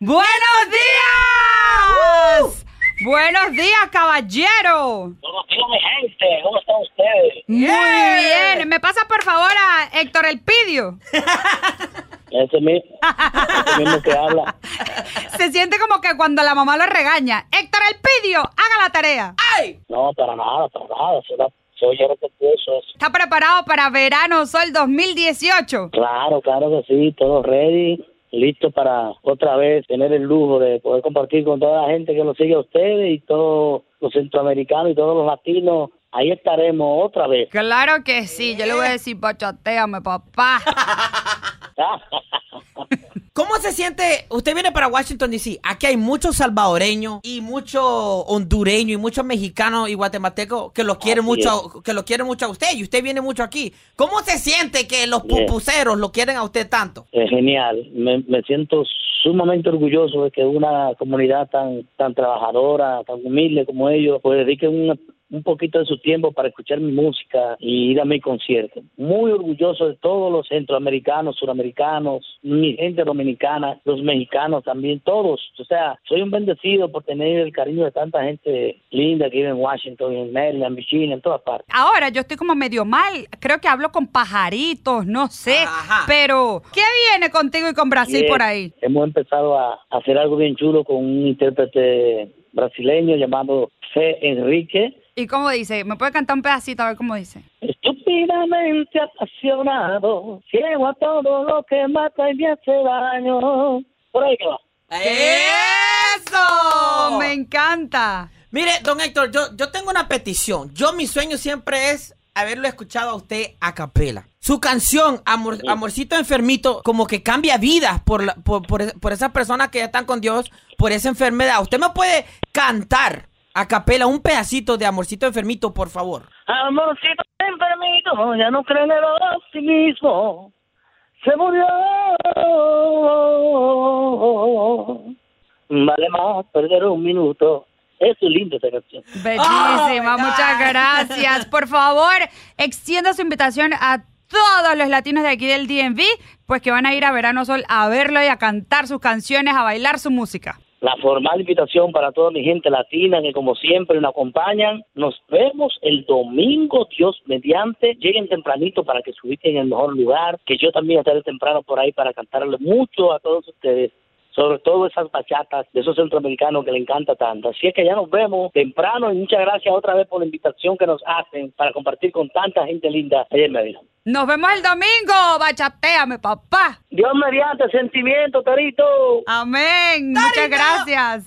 ¡Buenos días! ¡Buenos días, caballero! Buenos días, mi gente. ¿Cómo están ustedes? Muy bien. ¿Me pasa, por favor, a Héctor Elpidio? Ese mismo, ese mismo que habla. Se siente como que cuando la mamá lo regaña. Héctor Elpidio, haga la tarea. No, para nada, para nada. Soy, la- soy yo respetuoso. ¿Está preparado para Verano Sol 2018? Claro, claro que sí. Todo ready. Listo para otra vez tener el lujo de poder compartir con toda la gente que nos sigue a ustedes y todos los centroamericanos y todos los latinos. Ahí estaremos otra vez. Claro que sí. Yo le voy a decir, bachateame, papá. ¿Cómo se siente? Usted viene para Washington, D.C. Aquí hay muchos salvadoreños y muchos hondureños y muchos mexicanos y guatemaltecos que lo quieren Así mucho, que lo quieren mucho a usted y usted viene mucho aquí. ¿Cómo se siente que los pupuseros lo quieren a usted tanto? Es genial. Me, me siento sumamente orgulloso de que una comunidad tan tan trabajadora, tan humilde como ellos, pues dediquen un, un poquito de su tiempo para escuchar mi música y ir a mi concierto. Muy orgulloso de todos los centroamericanos, suramericanos, mi gente dominicana, los mexicanos también, todos. O sea, soy un bendecido por tener el cariño de tanta gente linda que vive en Washington, en Maryland, en Virginia, en todas partes. Ahora yo estoy como medio mal. Creo que hablo con pajaritos, no sé. Ajá. Pero, ¿qué viene contigo y con Brasil por ahí? Hemos empezado a hacer algo bien chulo con un intérprete brasileño llamado Fe Enrique. ¿Y cómo dice? ¿Me puede cantar un pedacito a ver cómo dice? Estúpidamente apasionado, ciego a todo lo que mata y me hace daño. Por ahí que va. ¡Eso! Me encanta. Mire, don Héctor, yo, yo tengo una petición. Yo mi sueño siempre es haberlo escuchado a usted a capela. Su canción, Amor- Amorcito Enfermito, como que cambia vidas por, la- por, por, por esas personas que ya están con Dios, por esa enfermedad. ¿Usted me puede cantar a capela un pedacito de Amorcito Enfermito, por favor? Amorcito enfermito, ya no cree en el optimismo. Se murió. Vale más perder un minuto. Es lindo esta canción. Bellísima, Oh, muchas God. gracias. Por favor, extienda su invitación a todos los latinos de aquí del DMV, pues que van a ir a Verano Sol a verlo y a cantar sus canciones, a bailar su música. La formal invitación para toda mi gente latina que como siempre nos acompañan. Nos vemos el domingo, Dios mediante. Lleguen tempranito para que se ubiquen en el mejor lugar. Que yo también estaré temprano por ahí para cantarle mucho a todos ustedes. Sobre todo esas bachatas de esos centroamericanos que le encanta tanto. Así es que ya nos vemos temprano y muchas gracias otra vez por la invitación que nos hacen para compartir con tanta gente linda ayer me dijo. Nos vemos el domingo, bachateame, papá. Dios mediante, sentimiento, Tarito. Amén. Muchas gracias.